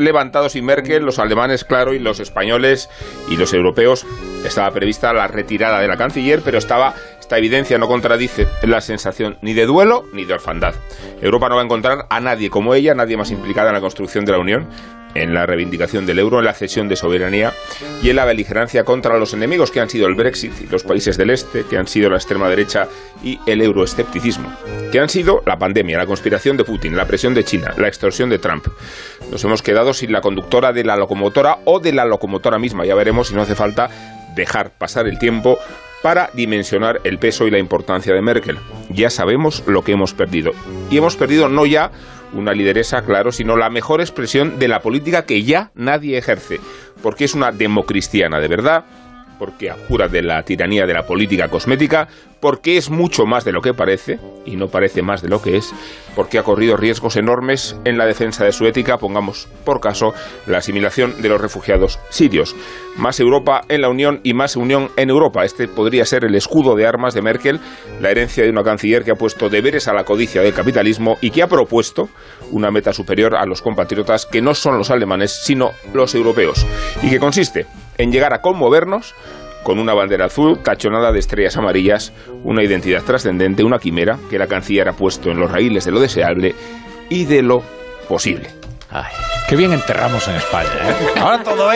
levantados y Merkel, los alemanes, claro, y los españoles y los europeos. Estaba prevista la retirada de la canciller, pero estaba esta evidencia no contradice la sensación ni de duelo ni de orfandad. Europa no va a encontrar a nadie como ella, nadie más implicada en la construcción de la Unión, en la reivindicación del euro, en la cesión de soberanía y en la beligerancia contra los enemigos que han sido el Brexit y los países del este, que han sido la extrema derecha y el euroescepticismo, que han sido la pandemia, la conspiración de Putin, la presión de China, la extorsión de Trump. Nos hemos quedado sin la conductora de la locomotora o de la locomotora misma. Ya veremos si no hace falta dejar pasar el tiempo para dimensionar el peso y la importancia de Merkel. Ya sabemos lo que hemos perdido. Y hemos perdido no ya una lideresa, claro, sino la mejor expresión de la política que ya nadie ejerce, porque es una democristiana de verdad, porque abjura de la tiranía de la política cosmética, porque es mucho más de lo que parece, y no parece más de lo que es, porque ha corrido riesgos enormes en la defensa de su ética, pongamos por caso la asimilación de los refugiados sirios. Más Europa en la Unión y más Unión en Europa. Este podría ser el escudo de armas de Merkel, la herencia de una canciller que ha puesto deberes a la codicia del capitalismo y que ha propuesto una meta superior a los compatriotas que no son los alemanes, sino los europeos, y que consiste en llegar a conmovernos con una bandera azul tachonada de estrellas amarillas, una identidad trascendente, una quimera que la canciller ha puesto en los raíles de lo deseable y de lo posible. Ay, qué bien enterramos en España. ¿eh? Ahora todo es